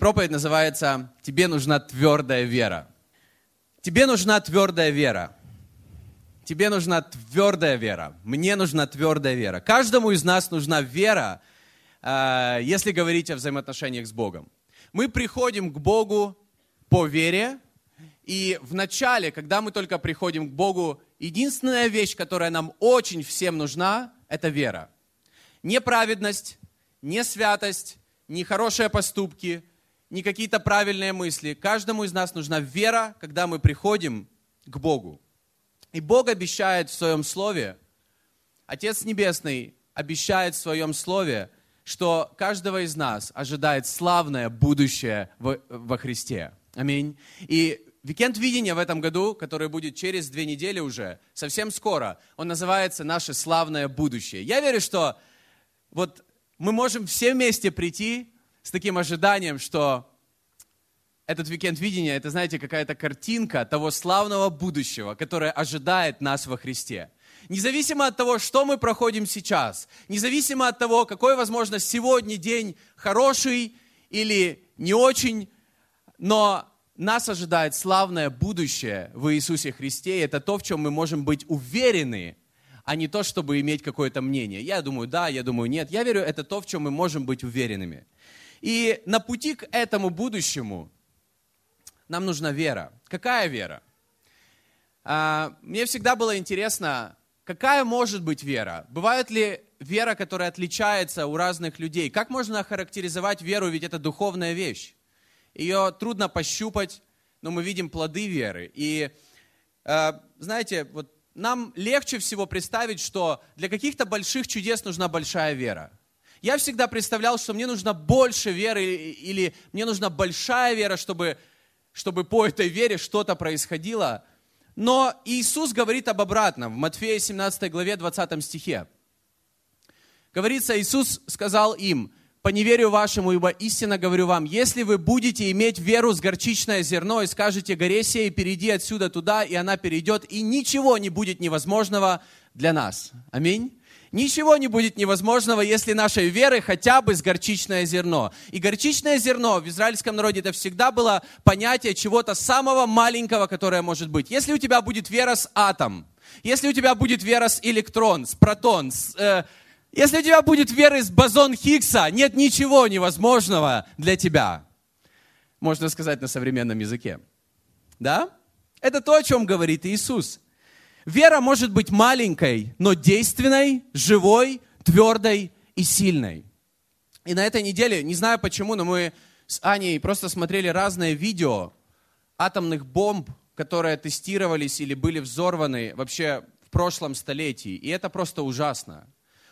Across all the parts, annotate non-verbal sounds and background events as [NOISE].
проповедь называется «Тебе нужна твердая вера». Тебе нужна твердая вера. Тебе нужна твердая вера. Мне нужна твердая вера. Каждому из нас нужна вера, э, если говорить о взаимоотношениях с Богом. Мы приходим к Богу по вере, и в начале, когда мы только приходим к Богу, единственная вещь, которая нам очень всем нужна, это вера. Не праведность, не святость, не хорошие поступки, не какие-то правильные мысли. Каждому из нас нужна вера, когда мы приходим к Богу. И Бог обещает в Своем Слове, Отец Небесный обещает в Своем Слове, что каждого из нас ожидает славное будущее во Христе. Аминь. И Викенд видения в этом году, который будет через две недели уже, совсем скоро, он называется «Наше славное будущее». Я верю, что вот мы можем все вместе прийти с таким ожиданием, что этот викенд видения, это, знаете, какая-то картинка того славного будущего, которое ожидает нас во Христе. Независимо от того, что мы проходим сейчас, независимо от того, какой, возможно, сегодня день хороший или не очень, но нас ожидает славное будущее в Иисусе Христе, и это то, в чем мы можем быть уверены, а не то, чтобы иметь какое-то мнение. Я думаю, да, я думаю, нет. Я верю, это то, в чем мы можем быть уверенными. И на пути к этому будущему нам нужна вера. Какая вера? А, мне всегда было интересно, какая может быть вера? Бывает ли вера, которая отличается у разных людей? Как можно охарактеризовать веру, ведь это духовная вещь? Ее трудно пощупать, но мы видим плоды веры. И а, знаете, вот нам легче всего представить, что для каких-то больших чудес нужна большая вера. Я всегда представлял, что мне нужна больше веры или мне нужна большая вера, чтобы чтобы по этой вере что-то происходило. Но Иисус говорит об обратном в Матфея 17 главе 20 стихе. Говорится, Иисус сказал им, по неверию вашему, ибо истинно говорю вам, если вы будете иметь веру с горчичное зерно и скажете горе сей, перейди отсюда туда, и она перейдет, и ничего не будет невозможного для нас. Аминь. Ничего не будет невозможного, если нашей веры хотя бы с горчичное зерно. И горчичное зерно в израильском народе это всегда было понятие чего-то самого маленького, которое может быть. Если у тебя будет вера с атом, если у тебя будет вера с электрон, с протон, с, э, если у тебя будет вера с бозон Хиггса, нет ничего невозможного для тебя. Можно сказать на современном языке. Да? Это то, о чем говорит Иисус. Вера может быть маленькой, но действенной, живой, твердой и сильной. И на этой неделе, не знаю почему, но мы с Аней просто смотрели разные видео атомных бомб, которые тестировались или были взорваны вообще в прошлом столетии. И это просто ужасно.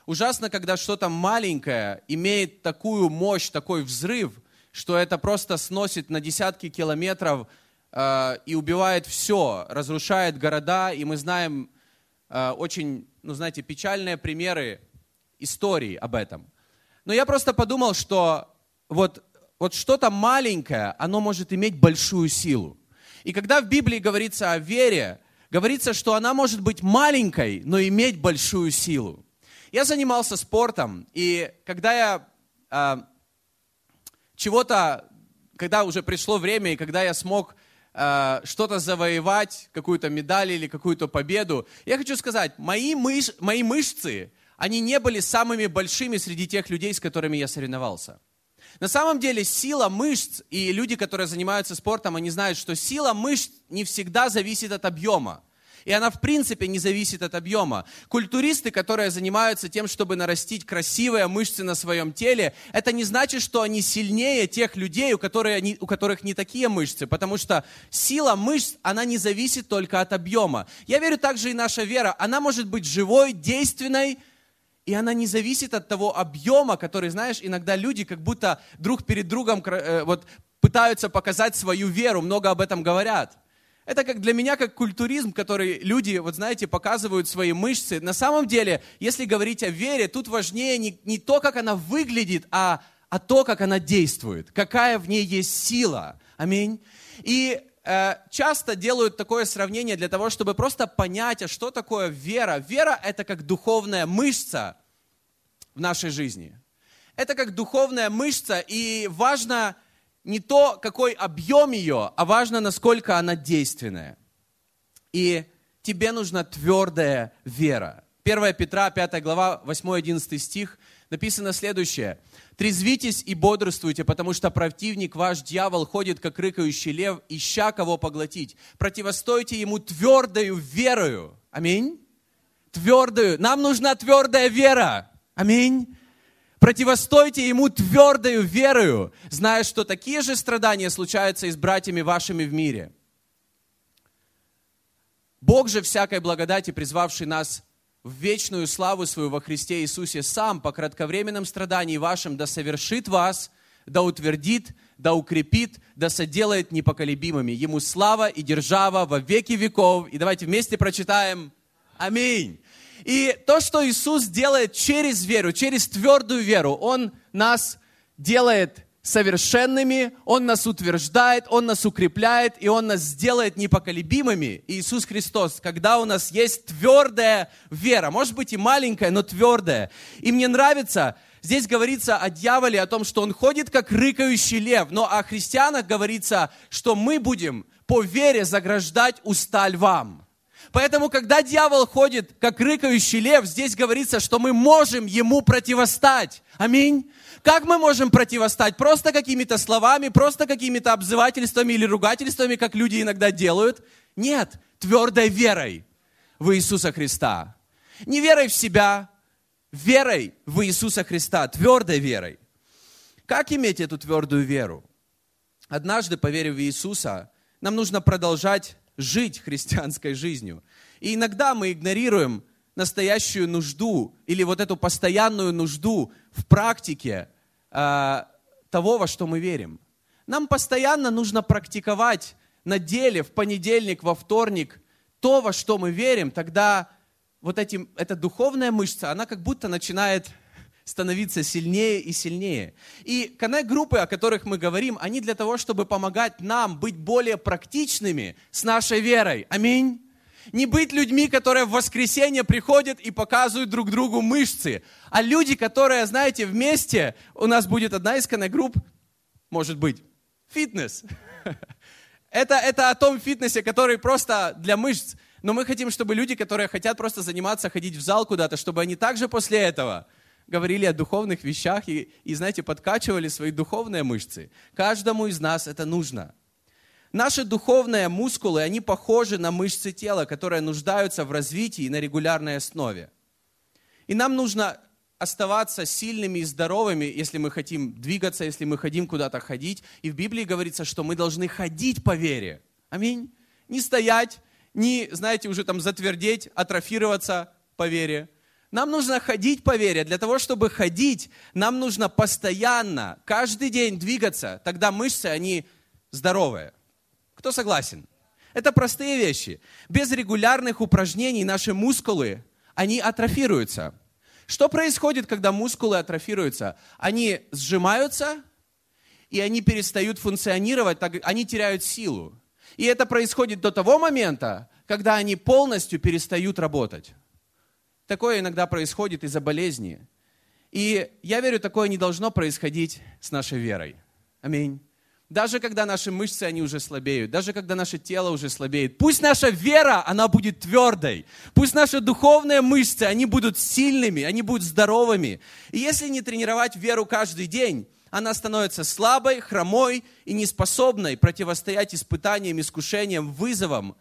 Ужасно, когда что-то маленькое имеет такую мощь, такой взрыв, что это просто сносит на десятки километров и убивает все, разрушает города, и мы знаем э, очень, ну знаете, печальные примеры истории об этом. Но я просто подумал, что вот, вот что-то маленькое, оно может иметь большую силу. И когда в Библии говорится о вере, говорится, что она может быть маленькой, но иметь большую силу. Я занимался спортом, и когда я э, чего-то, когда уже пришло время, и когда я смог Э, что-то завоевать, какую-то медаль или какую-то победу. Я хочу сказать, мои, мыш, мои мышцы, они не были самыми большими среди тех людей, с которыми я соревновался. На самом деле сила мышц, и люди, которые занимаются спортом, они знают, что сила мышц не всегда зависит от объема и она в принципе не зависит от объема. Культуристы, которые занимаются тем, чтобы нарастить красивые мышцы на своем теле, это не значит, что они сильнее тех людей, у которых, у которых не такие мышцы, потому что сила мышц, она не зависит только от объема. Я верю также и наша вера, она может быть живой, действенной, и она не зависит от того объема, который, знаешь, иногда люди как будто друг перед другом э, вот, пытаются показать свою веру, много об этом говорят. Это как для меня как культуризм, который люди, вот знаете, показывают свои мышцы. На самом деле, если говорить о вере, тут важнее не, не то, как она выглядит, а, а то, как она действует, какая в ней есть сила. Аминь. И э, часто делают такое сравнение для того, чтобы просто понять, а что такое вера. Вера – это как духовная мышца в нашей жизни. Это как духовная мышца, и важно не то, какой объем ее, а важно, насколько она действенная. И тебе нужна твердая вера. 1 Петра, 5 глава, 8-11 стих, написано следующее. «Трезвитесь и бодрствуйте, потому что противник ваш, дьявол, ходит, как рыкающий лев, ища кого поглотить. Противостойте ему твердою верою». Аминь. Твердую. Нам нужна твердая вера. Аминь. Противостойте ему твердою верою, зная, что такие же страдания случаются и с братьями вашими в мире. Бог же всякой благодати, призвавший нас в вечную славу свою во Христе Иисусе, сам по кратковременном страдании вашим да совершит вас, да утвердит, да укрепит, да соделает непоколебимыми. Ему слава и держава во веки веков. И давайте вместе прочитаем Аминь. И то, что Иисус делает через веру, через твердую веру, Он нас делает совершенными, Он нас утверждает, Он нас укрепляет, и Он нас сделает непоколебимыми. Иисус Христос, когда у нас есть твердая вера, может быть и маленькая, но твердая. И мне нравится, здесь говорится о дьяволе, о том, что он ходит как рыкающий лев, но о христианах говорится, что мы будем по вере заграждать уста львам. Поэтому, когда дьявол ходит, как рыкающий лев, здесь говорится, что мы можем ему противостать. Аминь. Как мы можем противостать? Просто какими-то словами, просто какими-то обзывательствами или ругательствами, как люди иногда делают? Нет, твердой верой в Иисуса Христа. Не верой в себя, верой в Иисуса Христа, твердой верой. Как иметь эту твердую веру? Однажды, поверив в Иисуса, нам нужно продолжать жить христианской жизнью. И иногда мы игнорируем настоящую нужду или вот эту постоянную нужду в практике э, того, во что мы верим. Нам постоянно нужно практиковать на деле в понедельник, во вторник то, во что мы верим, тогда вот этим, эта духовная мышца, она как будто начинает становиться сильнее и сильнее. И коннект-группы, о которых мы говорим, они для того, чтобы помогать нам быть более практичными с нашей верой. Аминь. Не быть людьми, которые в воскресенье приходят и показывают друг другу мышцы, а люди, которые, знаете, вместе, у нас будет одна из коннект-групп, может быть, фитнес. [LAUGHS] Это, это о том фитнесе, который просто для мышц. Но мы хотим, чтобы люди, которые хотят просто заниматься, ходить в зал куда-то, чтобы они также после этого говорили о духовных вещах и, и, знаете, подкачивали свои духовные мышцы. Каждому из нас это нужно. Наши духовные мускулы, они похожи на мышцы тела, которые нуждаются в развитии на регулярной основе. И нам нужно оставаться сильными и здоровыми, если мы хотим двигаться, если мы хотим куда-то ходить. И в Библии говорится, что мы должны ходить по вере. Аминь. Не стоять, не, знаете, уже там затвердеть, атрофироваться по вере. Нам нужно ходить по вере. Для того, чтобы ходить, нам нужно постоянно, каждый день двигаться. Тогда мышцы, они здоровые. Кто согласен? Это простые вещи. Без регулярных упражнений наши мускулы, они атрофируются. Что происходит, когда мускулы атрофируются? Они сжимаются, и они перестают функционировать, они теряют силу. И это происходит до того момента, когда они полностью перестают работать. Такое иногда происходит из-за болезни. И я верю, такое не должно происходить с нашей верой. Аминь. Даже когда наши мышцы, они уже слабеют, даже когда наше тело уже слабеет. Пусть наша вера, она будет твердой. Пусть наши духовные мышцы, они будут сильными, они будут здоровыми. И если не тренировать веру каждый день, она становится слабой, хромой и неспособной противостоять испытаниям, искушениям, вызовам,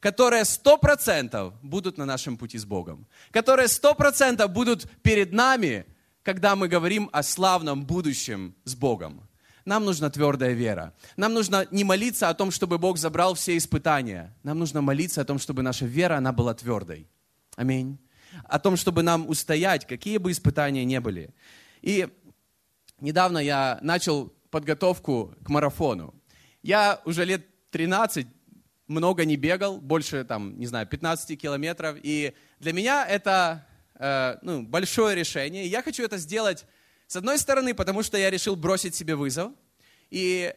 которые сто процентов будут на нашем пути с Богом, которые сто процентов будут перед нами, когда мы говорим о славном будущем с Богом. Нам нужна твердая вера. Нам нужно не молиться о том, чтобы Бог забрал все испытания. Нам нужно молиться о том, чтобы наша вера, она была твердой. Аминь. О том, чтобы нам устоять, какие бы испытания ни были. И недавно я начал подготовку к марафону. Я уже лет 13 много не бегал, больше, там, не знаю, 15 километров. И для меня это э, ну, большое решение. Я хочу это сделать с одной стороны, потому что я решил бросить себе вызов. И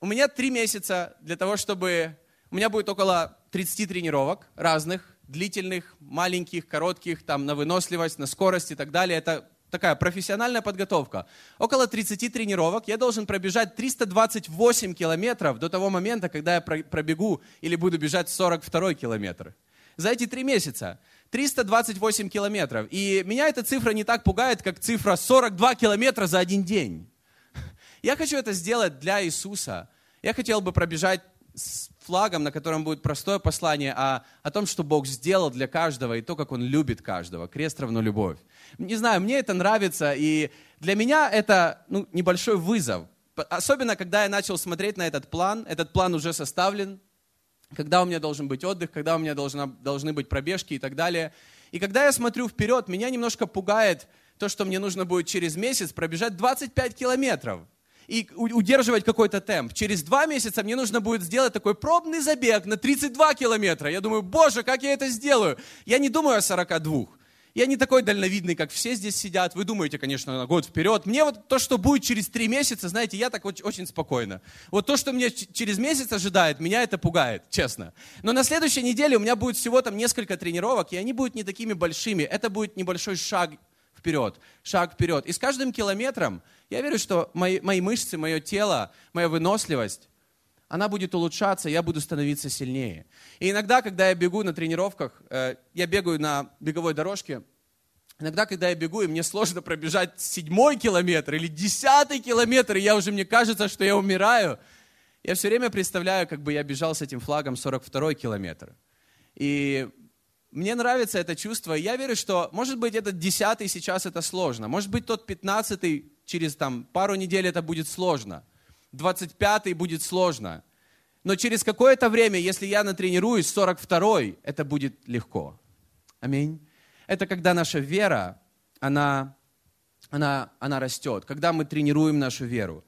у меня три месяца для того, чтобы... У меня будет около 30 тренировок разных, длительных, маленьких, коротких, там, на выносливость, на скорость и так далее. Это такая профессиональная подготовка. Около 30 тренировок я должен пробежать 328 километров до того момента, когда я пробегу или буду бежать 42 километр. За эти три месяца 328 километров. И меня эта цифра не так пугает, как цифра 42 километра за один день. [LAUGHS] Я хочу это сделать для Иисуса. Я хотел бы пробежать флагом, на котором будет простое послание о, о том, что Бог сделал для каждого и то, как Он любит каждого. Крест равно любовь. Не знаю, мне это нравится, и для меня это ну, небольшой вызов. Особенно, когда я начал смотреть на этот план. Этот план уже составлен, когда у меня должен быть отдых, когда у меня должна, должны быть пробежки и так далее. И когда я смотрю вперед, меня немножко пугает то, что мне нужно будет через месяц пробежать 25 километров и удерживать какой-то темп. Через два месяца мне нужно будет сделать такой пробный забег на 32 километра. Я думаю, боже, как я это сделаю? Я не думаю о 42. Я не такой дальновидный, как все здесь сидят. Вы думаете, конечно, на год вперед. Мне вот то, что будет через три месяца, знаете, я так очень, спокойно. Вот то, что мне через месяц ожидает, меня это пугает, честно. Но на следующей неделе у меня будет всего там несколько тренировок, и они будут не такими большими. Это будет небольшой шаг вперед, шаг вперед. И с каждым километром я верю, что мои, мои мышцы, мое тело, моя выносливость, она будет улучшаться, я буду становиться сильнее. И иногда, когда я бегу на тренировках, э, я бегаю на беговой дорожке, иногда, когда я бегу, и мне сложно пробежать седьмой километр или десятый километр, и я уже, мне кажется, что я умираю, я все время представляю, как бы я бежал с этим флагом 42 километр. И мне нравится это чувство. Я верю, что, может быть, этот десятый сейчас это сложно. Может быть, тот пятнадцатый через там, пару недель это будет сложно. Двадцать пятый будет сложно. Но через какое-то время, если я натренируюсь, 42-й, это будет легко. Аминь. Это когда наша вера, она, она, она растет, когда мы тренируем нашу веру.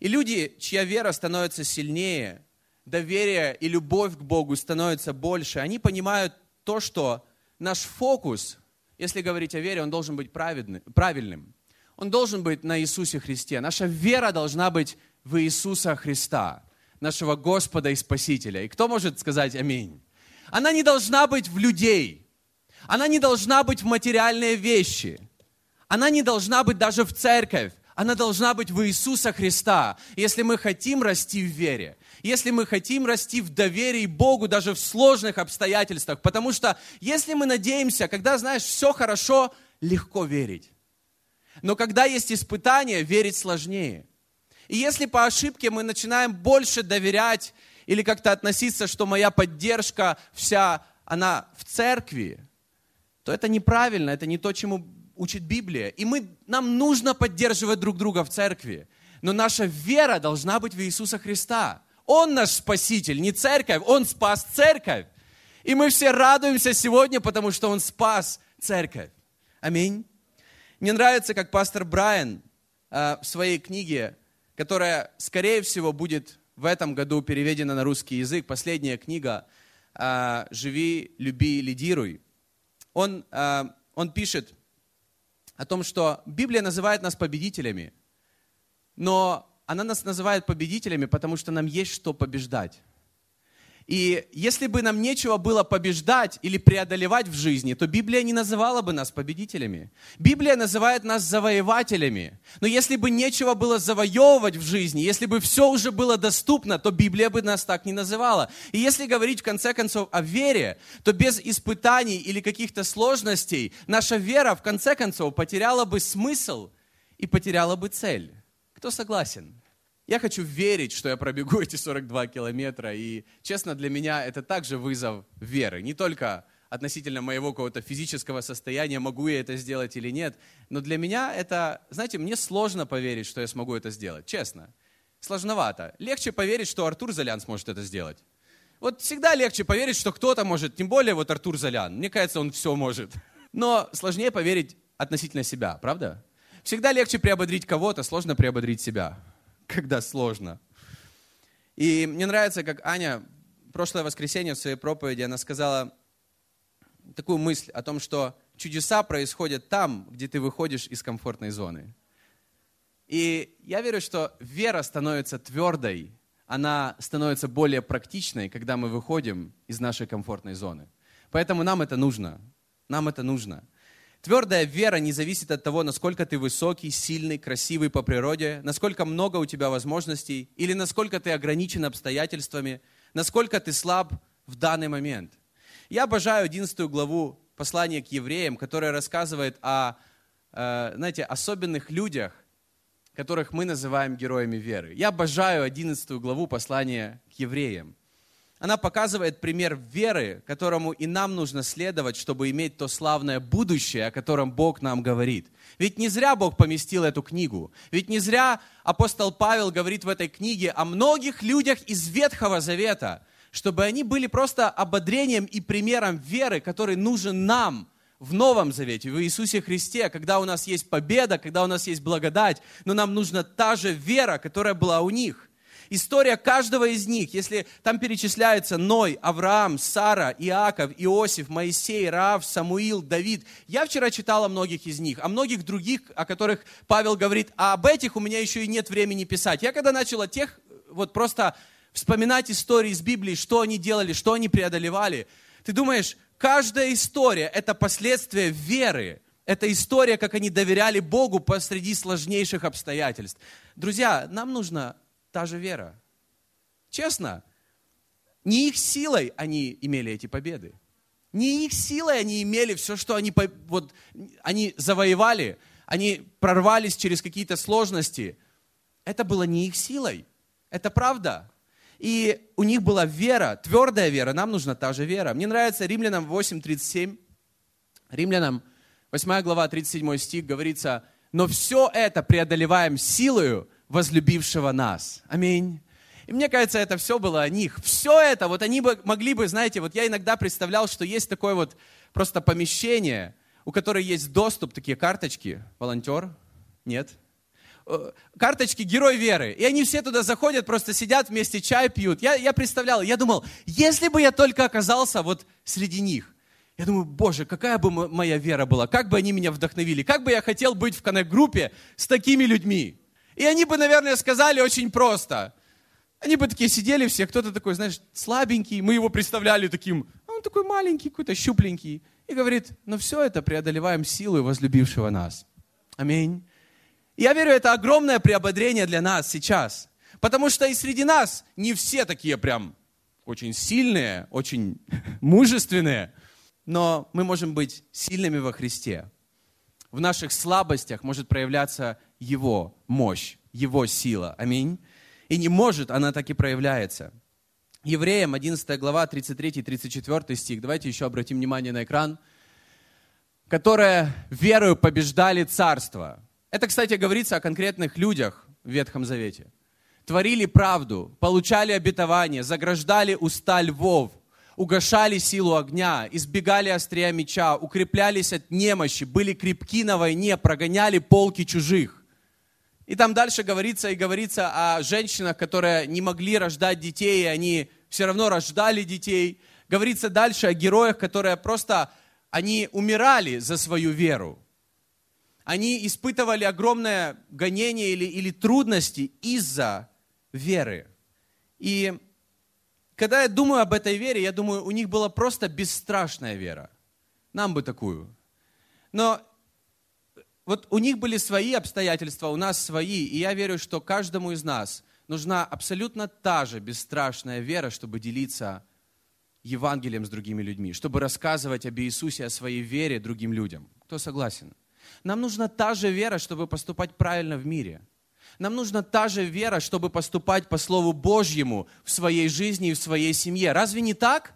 И люди, чья вера становится сильнее, доверие и любовь к Богу становится больше, они понимают то, что наш фокус, если говорить о вере, он должен быть правильным. Он должен быть на Иисусе Христе. Наша вера должна быть в Иисуса Христа, нашего Господа и Спасителя. И кто может сказать аминь? Она не должна быть в людей. Она не должна быть в материальные вещи. Она не должна быть даже в церковь. Она должна быть в Иисуса Христа, если мы хотим расти в вере если мы хотим расти в доверии Богу даже в сложных обстоятельствах. Потому что если мы надеемся, когда, знаешь, все хорошо, легко верить. Но когда есть испытания, верить сложнее. И если по ошибке мы начинаем больше доверять или как-то относиться, что моя поддержка вся, она в церкви, то это неправильно, это не то, чему учит Библия. И мы, нам нужно поддерживать друг друга в церкви. Но наша вера должна быть в Иисуса Христа. Он наш Спаситель, не церковь, Он спас церковь. И мы все радуемся сегодня, потому что Он спас церковь. Аминь. Мне нравится, как пастор Брайан э, в своей книге, которая, скорее всего, будет в этом году переведена на русский язык, последняя книга э, «Живи, люби, лидируй», он, э, он пишет о том, что Библия называет нас победителями, но она нас называет победителями, потому что нам есть что побеждать. И если бы нам нечего было побеждать или преодолевать в жизни, то Библия не называла бы нас победителями. Библия называет нас завоевателями. Но если бы нечего было завоевывать в жизни, если бы все уже было доступно, то Библия бы нас так не называла. И если говорить в конце концов о вере, то без испытаний или каких-то сложностей наша вера в конце концов потеряла бы смысл и потеряла бы цель. Кто согласен? Я хочу верить, что я пробегу [LAUGHS] эти 42 километра. И, честно, для меня это также вызов веры. Не только относительно моего какого-то физического состояния, могу я это сделать или нет. Но для меня это, знаете, мне сложно поверить, что я смогу это сделать. Честно. Сложновато. Легче поверить, что Артур Золян сможет это сделать. Вот всегда легче поверить, что кто-то может, тем более вот Артур Золян. Мне кажется, он все может. [LAUGHS] Но сложнее поверить относительно себя, правда? Всегда легче приободрить кого-то, сложно приободрить себя, когда сложно. И мне нравится, как Аня прошлое воскресенье в своей проповеди, она сказала такую мысль о том, что чудеса происходят там, где ты выходишь из комфортной зоны. И я верю, что вера становится твердой, она становится более практичной, когда мы выходим из нашей комфортной зоны. Поэтому нам это нужно. Нам это нужно. Твердая вера не зависит от того, насколько ты высокий, сильный, красивый по природе, насколько много у тебя возможностей, или насколько ты ограничен обстоятельствами, насколько ты слаб в данный момент. Я обожаю 11 главу послания к евреям, которая рассказывает о, э, знаете, особенных людях, которых мы называем героями веры. Я обожаю 11 главу послания к евреям. Она показывает пример веры, которому и нам нужно следовать, чтобы иметь то славное будущее, о котором Бог нам говорит. Ведь не зря Бог поместил эту книгу. Ведь не зря апостол Павел говорит в этой книге о многих людях из Ветхого Завета, чтобы они были просто ободрением и примером веры, который нужен нам в Новом Завете, в Иисусе Христе, когда у нас есть победа, когда у нас есть благодать, но нам нужна та же вера, которая была у них. История каждого из них, если там перечисляется Ной, Авраам, Сара, Иаков, Иосиф, Моисей, Раав, Самуил, Давид. Я вчера читал о многих из них, о многих других, о которых Павел говорит, а об этих у меня еще и нет времени писать. Я когда начал о тех, вот просто вспоминать истории из Библии, что они делали, что они преодолевали, ты думаешь, каждая история – это последствие веры, это история, как они доверяли Богу посреди сложнейших обстоятельств. Друзья, нам нужно та же вера. Честно, не их силой они имели эти победы. Не их силой они имели все, что они, вот, они завоевали, они прорвались через какие-то сложности. Это было не их силой. Это правда. И у них была вера, твердая вера. Нам нужна та же вера. Мне нравится Римлянам 8.37. Римлянам 8 глава 37 стих говорится, «Но все это преодолеваем силою, возлюбившего нас. Аминь. И мне кажется, это все было о них. Все это, вот они бы могли бы, знаете, вот я иногда представлял, что есть такое вот просто помещение, у которой есть доступ, такие карточки. Волонтер? Нет? Э, карточки «Герой веры». И они все туда заходят, просто сидят вместе, чай пьют. Я, я представлял, я думал, если бы я только оказался вот среди них, я думаю, боже, какая бы моя вера была, как бы они меня вдохновили, как бы я хотел быть в коннект-группе с такими людьми. И они бы, наверное, сказали очень просто. Они бы такие сидели все, кто-то такой, знаешь, слабенький, мы его представляли таким, а он такой маленький, какой-то щупленький. И говорит, ну все это преодолеваем силой возлюбившего нас. Аминь. Я верю, это огромное приободрение для нас сейчас. Потому что и среди нас не все такие прям очень сильные, очень [LAUGHS] мужественные, но мы можем быть сильными во Христе. В наших слабостях может проявляться его мощь, Его сила. Аминь. И не может, она так и проявляется. Евреям 11 глава 33-34 стих. Давайте еще обратим внимание на экран. Которые верою побеждали царство. Это, кстати, говорится о конкретных людях в Ветхом Завете. Творили правду, получали обетование, заграждали уста львов, угошали силу огня, избегали острия меча, укреплялись от немощи, были крепки на войне, прогоняли полки чужих. И там дальше говорится и говорится о женщинах, которые не могли рождать детей, и они все равно рождали детей. Говорится дальше о героях, которые просто, они умирали за свою веру. Они испытывали огромное гонение или, или трудности из-за веры. И когда я думаю об этой вере, я думаю, у них была просто бесстрашная вера. Нам бы такую. Но вот у них были свои обстоятельства, у нас свои, и я верю, что каждому из нас нужна абсолютно та же бесстрашная вера, чтобы делиться Евангелием с другими людьми, чтобы рассказывать об Иисусе, о своей вере другим людям. Кто согласен? Нам нужна та же вера, чтобы поступать правильно в мире. Нам нужна та же вера, чтобы поступать по Слову Божьему в своей жизни и в своей семье. Разве не так?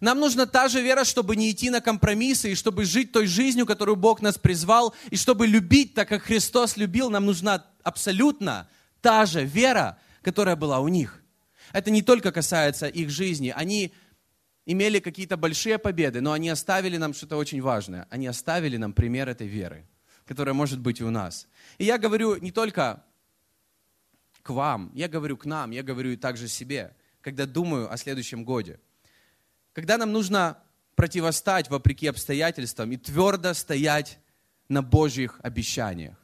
Нам нужна та же вера, чтобы не идти на компромиссы, и чтобы жить той жизнью, которую Бог нас призвал, и чтобы любить так, как Христос любил, нам нужна абсолютно та же вера, которая была у них. Это не только касается их жизни. Они имели какие-то большие победы, но они оставили нам что-то очень важное. Они оставили нам пример этой веры, которая может быть и у нас. И я говорю не только к вам, я говорю к нам, я говорю и также себе, когда думаю о следующем годе – когда нам нужно противостать вопреки обстоятельствам и твердо стоять на Божьих обещаниях.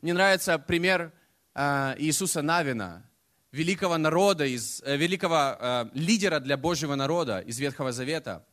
Мне нравится пример э, Иисуса Навина, великого народа, из, э, великого э, лидера для Божьего народа из Ветхого Завета,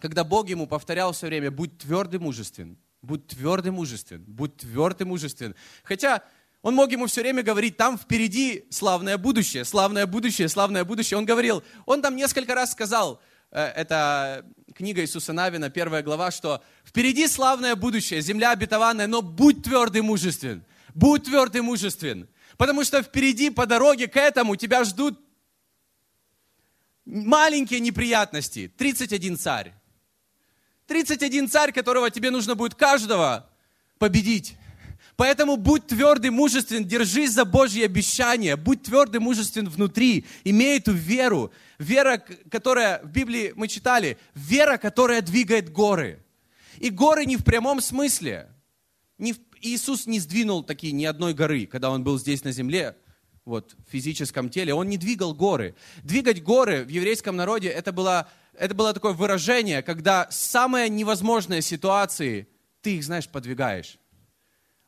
когда Бог ему повторял все время, будь твердый мужествен, будь твердый мужествен, будь твердый мужествен. Хотя он мог ему все время говорить, там впереди славное будущее, славное будущее, славное будущее. Он говорил, он там несколько раз сказал, э, это книга Иисуса Навина, первая глава, что впереди славное будущее, земля обетованная, но будь твердый мужествен, будь твердый мужествен. Потому что впереди по дороге к этому тебя ждут маленькие неприятности. 31 царь. 31 царь, которого тебе нужно будет каждого победить. Поэтому будь твердый, мужествен, держись за Божьи обещания, будь твердый, мужествен внутри, имей эту веру. Вера, которая в Библии мы читали, вера, которая двигает горы. И горы не в прямом смысле. Не в, Иисус не сдвинул такие ни одной горы, когда Он был здесь на земле, вот, в физическом теле. Он не двигал горы. Двигать горы в еврейском народе, это было, это было такое выражение, когда самые невозможные ситуации, ты их, знаешь, подвигаешь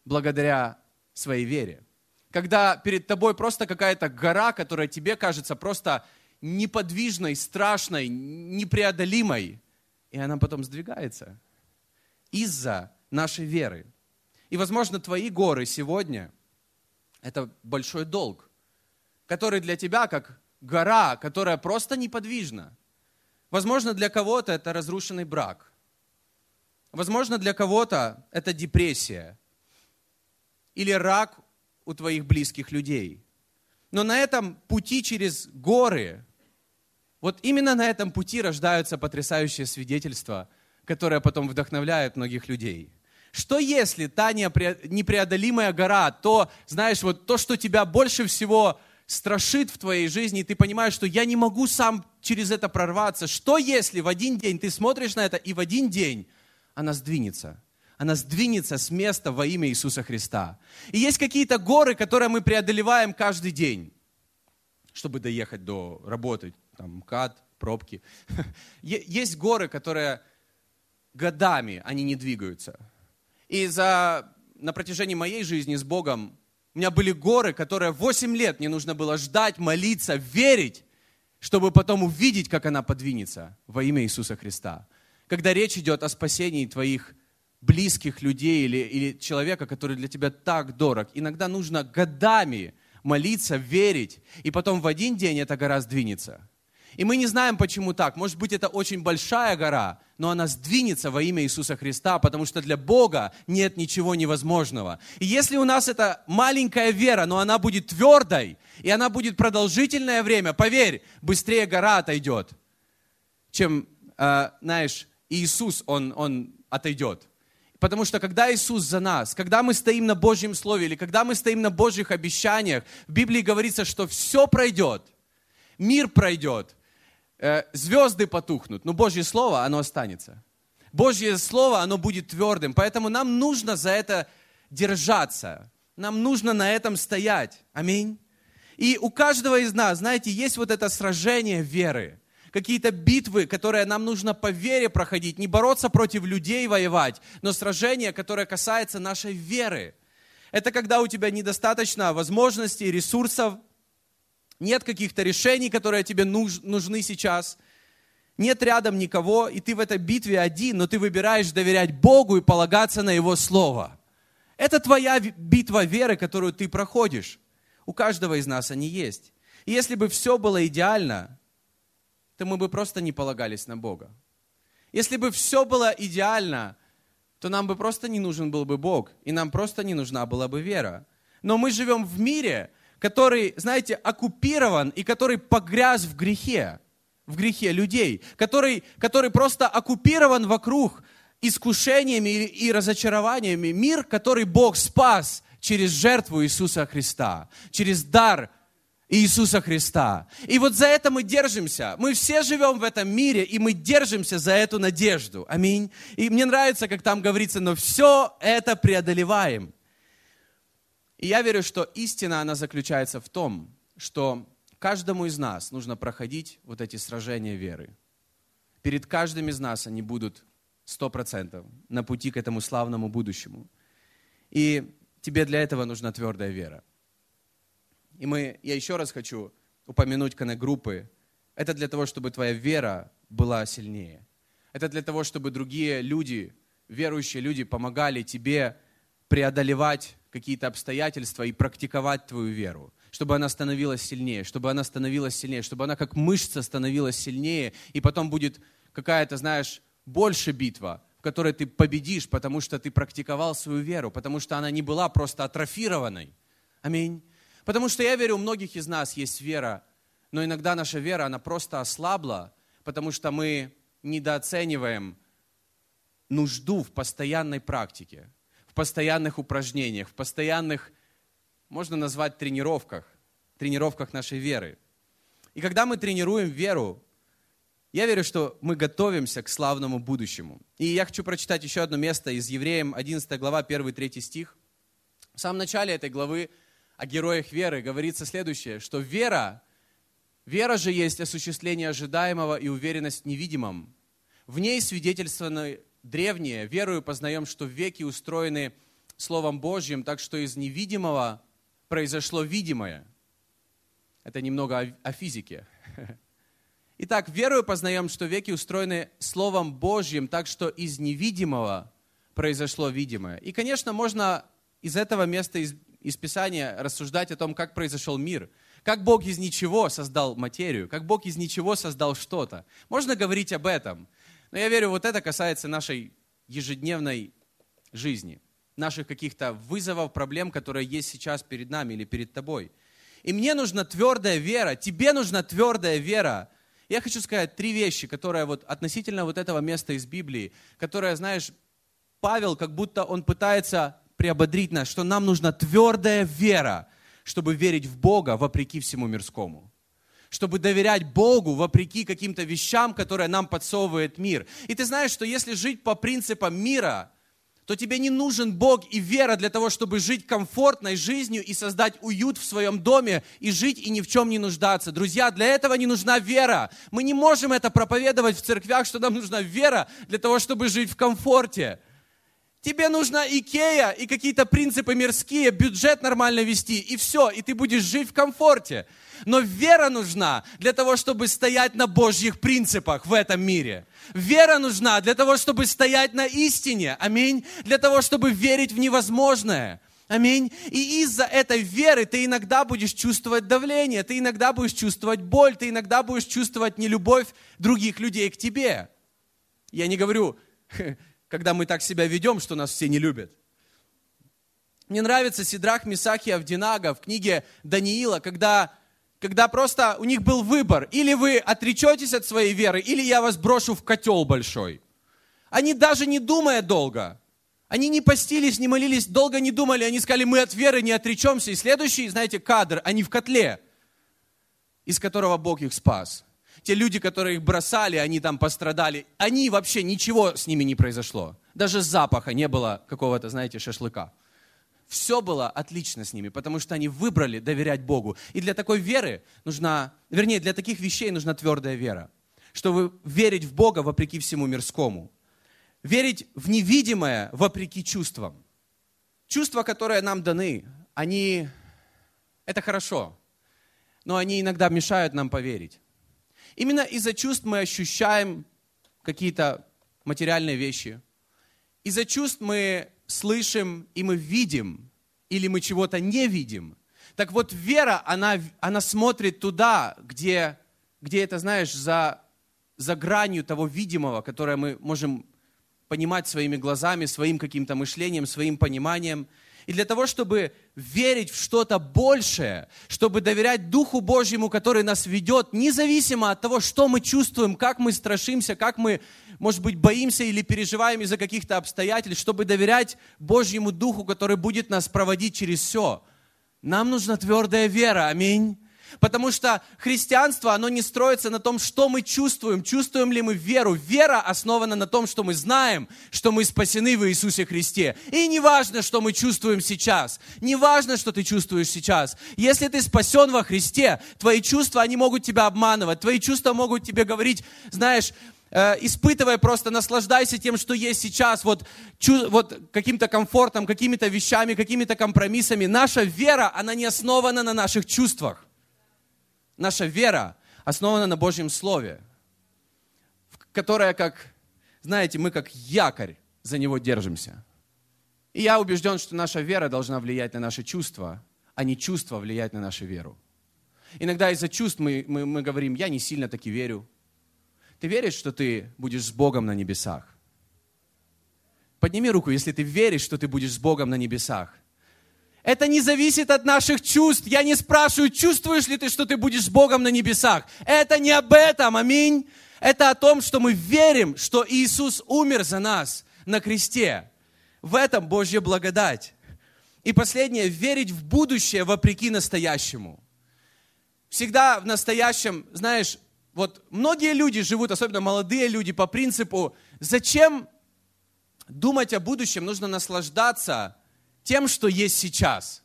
благодаря своей вере. Когда перед тобой просто какая-то гора, которая тебе кажется просто неподвижной, страшной, непреодолимой, и она потом сдвигается из-за нашей веры. И, возможно, твои горы сегодня – это большой долг, который для тебя как гора, которая просто неподвижна. Возможно, для кого-то это разрушенный брак. Возможно, для кого-то это депрессия – или рак у твоих близких людей. Но на этом пути через горы, вот именно на этом пути рождаются потрясающие свидетельства, которые потом вдохновляют многих людей. Что если та непреодолимая гора, то, знаешь, вот то, что тебя больше всего страшит в твоей жизни, и ты понимаешь, что я не могу сам через это прорваться. Что если в один день ты смотришь на это, и в один день она сдвинется? Она сдвинется с места во имя Иисуса Христа. И есть какие-то горы, которые мы преодолеваем каждый день, чтобы доехать до работы, там МКАД, пробки. [LAUGHS] Есть горы, которые годами они не двигаются. И за, на протяжении моей жизни с Богом у меня были горы, которые 8 лет мне нужно было ждать, молиться, верить, чтобы потом увидеть, как она подвинется во имя Иисуса Христа. Когда речь идет о спасении твоих близких людей или, или человека, который для тебя так дорог. Иногда нужно годами молиться, верить, и потом в один день эта гора сдвинется. И мы не знаем, почему так. Может быть, это очень большая гора, но она сдвинется во имя Иисуса Христа, потому что для Бога нет ничего невозможного. И если у нас это маленькая вера, но она будет твердой, и она будет продолжительное время, поверь, быстрее гора отойдет, чем, э, знаешь, Иисус, Он, он отойдет. Потому что когда Иисус за нас, когда мы стоим на Божьем Слове или когда мы стоим на Божьих обещаниях, в Библии говорится, что все пройдет, мир пройдет, э, звезды потухнут, но Божье Слово, оно останется. Божье Слово, оно будет твердым. Поэтому нам нужно за это держаться. Нам нужно на этом стоять. Аминь. И у каждого из нас, знаете, есть вот это сражение веры какие-то битвы, которые нам нужно по вере проходить, не бороться против людей воевать, но сражение, которое касается нашей веры. Это когда у тебя недостаточно возможностей, ресурсов, нет каких-то решений, которые тебе нужны сейчас, нет рядом никого, и ты в этой битве один, но ты выбираешь доверять Богу и полагаться на Его Слово. Это твоя битва веры, которую ты проходишь. У каждого из нас они есть. И если бы все было идеально, то мы бы просто не полагались на Бога. Если бы все было идеально, то нам бы просто не нужен был бы Бог, и нам просто не нужна была бы вера. Но мы живем в мире, который, знаете, оккупирован и который погряз в грехе, в грехе людей, который, который просто оккупирован вокруг искушениями и разочарованиями. Мир, который Бог спас через жертву Иисуса Христа, через дар Иисуса Христа. И вот за это мы держимся. Мы все живем в этом мире, и мы держимся за эту надежду. Аминь. И мне нравится, как там говорится, но все это преодолеваем. И я верю, что истина, она заключается в том, что каждому из нас нужно проходить вот эти сражения веры. Перед каждым из нас они будут сто процентов на пути к этому славному будущему. И тебе для этого нужна твердая вера. И мы, я еще раз хочу упомянуть коннект-группы. Это для того, чтобы твоя вера была сильнее. Это для того, чтобы другие люди, верующие люди, помогали тебе преодолевать какие-то обстоятельства и практиковать твою веру, чтобы она становилась сильнее, чтобы она становилась сильнее, чтобы она как мышца становилась сильнее, и потом будет какая-то, знаешь, больше битва, в которой ты победишь, потому что ты практиковал свою веру, потому что она не была просто атрофированной. Аминь. Потому что я верю, у многих из нас есть вера, но иногда наша вера, она просто ослабла, потому что мы недооцениваем нужду в постоянной практике, в постоянных упражнениях, в постоянных, можно назвать, тренировках, тренировках нашей веры. И когда мы тренируем веру, я верю, что мы готовимся к славному будущему. И я хочу прочитать еще одно место из Евреям 11 глава, 1-3 стих. В самом начале этой главы о героях веры говорится следующее, что вера, вера же есть осуществление ожидаемого и уверенность в невидимом. В ней свидетельствованы древние, верою познаем, что веки устроены Словом Божьим, так что из невидимого произошло видимое. Это немного о, о физике. [LAUGHS] Итак, верою познаем, что веки устроены Словом Божьим, так что из невидимого произошло видимое. И, конечно, можно из этого места из, Писания рассуждать о том, как произошел мир, как Бог из ничего создал материю, как Бог из ничего создал что-то. Можно говорить об этом. Но я верю, вот это касается нашей ежедневной жизни, наших каких-то вызовов, проблем, которые есть сейчас перед нами или перед тобой. И мне нужна твердая вера, тебе нужна твердая вера. Я хочу сказать три вещи, которые вот относительно вот этого места из Библии, которые, знаешь, Павел, как будто он пытается приободрить нас, что нам нужна твердая вера, чтобы верить в Бога вопреки всему мирскому чтобы доверять Богу вопреки каким-то вещам, которые нам подсовывает мир. И ты знаешь, что если жить по принципам мира, то тебе не нужен Бог и вера для того, чтобы жить комфортной жизнью и создать уют в своем доме и жить и ни в чем не нуждаться. Друзья, для этого не нужна вера. Мы не можем это проповедовать в церквях, что нам нужна вера для того, чтобы жить в комфорте. Тебе нужна Икея и какие-то принципы мирские, бюджет нормально вести, и все, и ты будешь жить в комфорте. Но вера нужна для того, чтобы стоять на Божьих принципах в этом мире. Вера нужна для того, чтобы стоять на истине. Аминь. Для того, чтобы верить в невозможное. Аминь. И из-за этой веры ты иногда будешь чувствовать давление, ты иногда будешь чувствовать боль, ты иногда будешь чувствовать нелюбовь других людей к тебе. Я не говорю, [LAUGHS] когда мы так себя ведем, что нас все не любят. Мне нравится Сидрах, Мисахи, Авдинага в книге Даниила, когда когда просто у них был выбор. Или вы отречетесь от своей веры, или я вас брошу в котел большой. Они даже не думая долго. Они не постились, не молились, долго не думали. Они сказали, мы от веры не отречемся. И следующий, знаете, кадр, они в котле, из которого Бог их спас. Те люди, которые их бросали, они там пострадали. Они вообще, ничего с ними не произошло. Даже запаха не было какого-то, знаете, шашлыка. Все было отлично с ними, потому что они выбрали доверять Богу. И для такой веры нужна, вернее, для таких вещей нужна твердая вера. Чтобы верить в Бога вопреки всему мирскому. Верить в невидимое вопреки чувствам. Чувства, которые нам даны, они, это хорошо, но они иногда мешают нам поверить. Именно из-за чувств мы ощущаем какие-то материальные вещи. Из-за чувств мы слышим и мы видим, или мы чего-то не видим. Так вот, вера, она, она смотрит туда, где, где это, знаешь, за, за гранью того видимого, которое мы можем понимать своими глазами, своим каким-то мышлением, своим пониманием – и для того, чтобы верить в что-то большее, чтобы доверять Духу Божьему, который нас ведет, независимо от того, что мы чувствуем, как мы страшимся, как мы, может быть, боимся или переживаем из-за каких-то обстоятельств, чтобы доверять Божьему Духу, который будет нас проводить через все. Нам нужна твердая вера. Аминь. Потому что христианство, оно не строится на том, что мы чувствуем, чувствуем ли мы веру. Вера основана на том, что мы знаем, что мы спасены в Иисусе Христе. И не важно, что мы чувствуем сейчас. Не важно, что ты чувствуешь сейчас. Если ты спасен во Христе, твои чувства, они могут тебя обманывать. Твои чувства могут тебе говорить, знаешь, э, испытывая просто, наслаждайся тем, что есть сейчас, вот, чу, вот каким-то комфортом, какими-то вещами, какими-то компромиссами. Наша вера, она не основана на наших чувствах. Наша вера основана на Божьем Слове, которая как, знаете, мы как якорь за него держимся. И я убежден, что наша вера должна влиять на наши чувства, а не чувства влиять на нашу веру. Иногда из-за чувств мы, мы, мы говорим, я не сильно таки верю. Ты веришь, что ты будешь с Богом на небесах? Подними руку, если ты веришь, что ты будешь с Богом на небесах. Это не зависит от наших чувств. Я не спрашиваю, чувствуешь ли ты, что ты будешь с Богом на небесах. Это не об этом, аминь. Это о том, что мы верим, что Иисус умер за нас на кресте. В этом Божья благодать. И последнее, верить в будущее вопреки настоящему. Всегда в настоящем, знаешь, вот многие люди живут, особенно молодые люди, по принципу, зачем думать о будущем, нужно наслаждаться тем, что есть сейчас.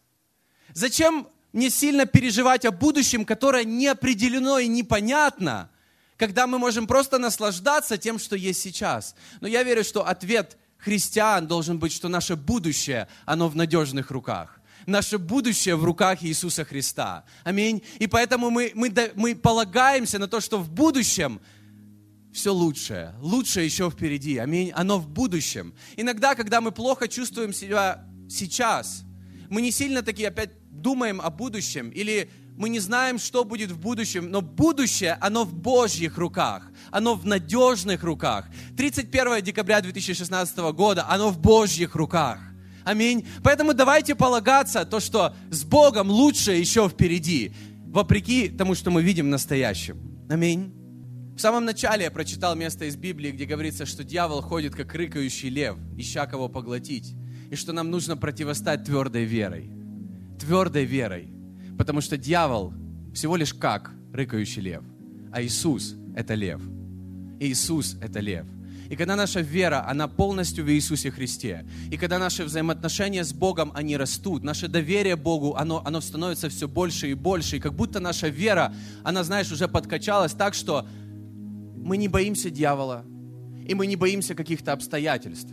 Зачем мне сильно переживать о будущем, которое не определено и непонятно, когда мы можем просто наслаждаться тем, что есть сейчас? Но я верю, что ответ христиан должен быть, что наше будущее, оно в надежных руках. Наше будущее в руках Иисуса Христа. Аминь. И поэтому мы, мы, мы полагаемся на то, что в будущем все лучшее. Лучшее еще впереди. Аминь. Оно в будущем. Иногда, когда мы плохо чувствуем себя сейчас, мы не сильно такие опять думаем о будущем, или мы не знаем, что будет в будущем, но будущее, оно в Божьих руках, оно в надежных руках. 31 декабря 2016 года, оно в Божьих руках. Аминь. Поэтому давайте полагаться, то, что с Богом лучшее еще впереди, вопреки тому, что мы видим в настоящем. Аминь. В самом начале я прочитал место из Библии, где говорится, что дьявол ходит как рыкающий лев, ища кого поглотить, и что нам нужно противостать твердой верой. Твердой верой. Потому что дьявол всего лишь как рыкающий лев, а Иисус – это лев. Иисус – это лев. И когда наша вера, она полностью в Иисусе Христе, и когда наши взаимоотношения с Богом, они растут, наше доверие Богу, оно, оно становится все больше и больше, и как будто наша вера, она, знаешь, уже подкачалась так, что мы не боимся дьявола, и мы не боимся каких-то обстоятельств.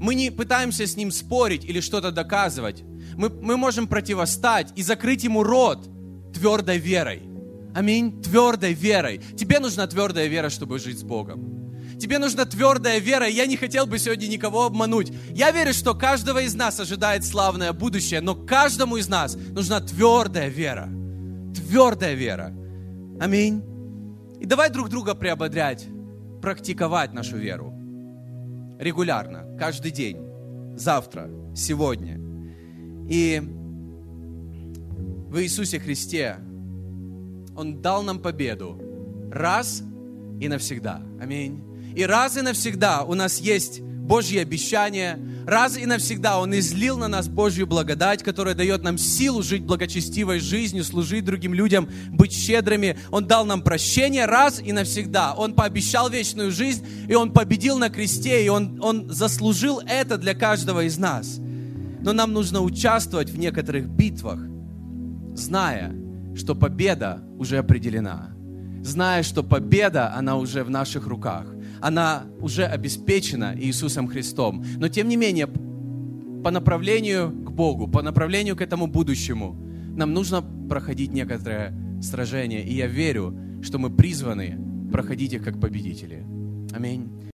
Мы не пытаемся с ним спорить или что-то доказывать. Мы, мы можем противостать и закрыть ему рот твердой верой. Аминь. Твердой верой. Тебе нужна твердая вера, чтобы жить с Богом. Тебе нужна твердая вера. Я не хотел бы сегодня никого обмануть. Я верю, что каждого из нас ожидает славное будущее, но каждому из нас нужна твердая вера. Твердая вера. Аминь. И давай друг друга приободрять, практиковать нашу веру. Регулярно, каждый день, завтра, сегодня. И в Иисусе Христе Он дал нам победу раз и навсегда. Аминь. И раз и навсегда у нас есть Божьи обещания. Раз и навсегда Он излил на нас Божью благодать, которая дает нам силу жить благочестивой жизнью, служить другим людям, быть щедрыми. Он дал нам прощение раз и навсегда. Он пообещал вечную жизнь, и Он победил на кресте, и Он, он заслужил это для каждого из нас. Но нам нужно участвовать в некоторых битвах, зная, что победа уже определена. Зная, что победа, она уже в наших руках она уже обеспечена Иисусом Христом. Но тем не менее, по направлению к Богу, по направлению к этому будущему, нам нужно проходить некоторое сражение. И я верю, что мы призваны проходить их как победители. Аминь.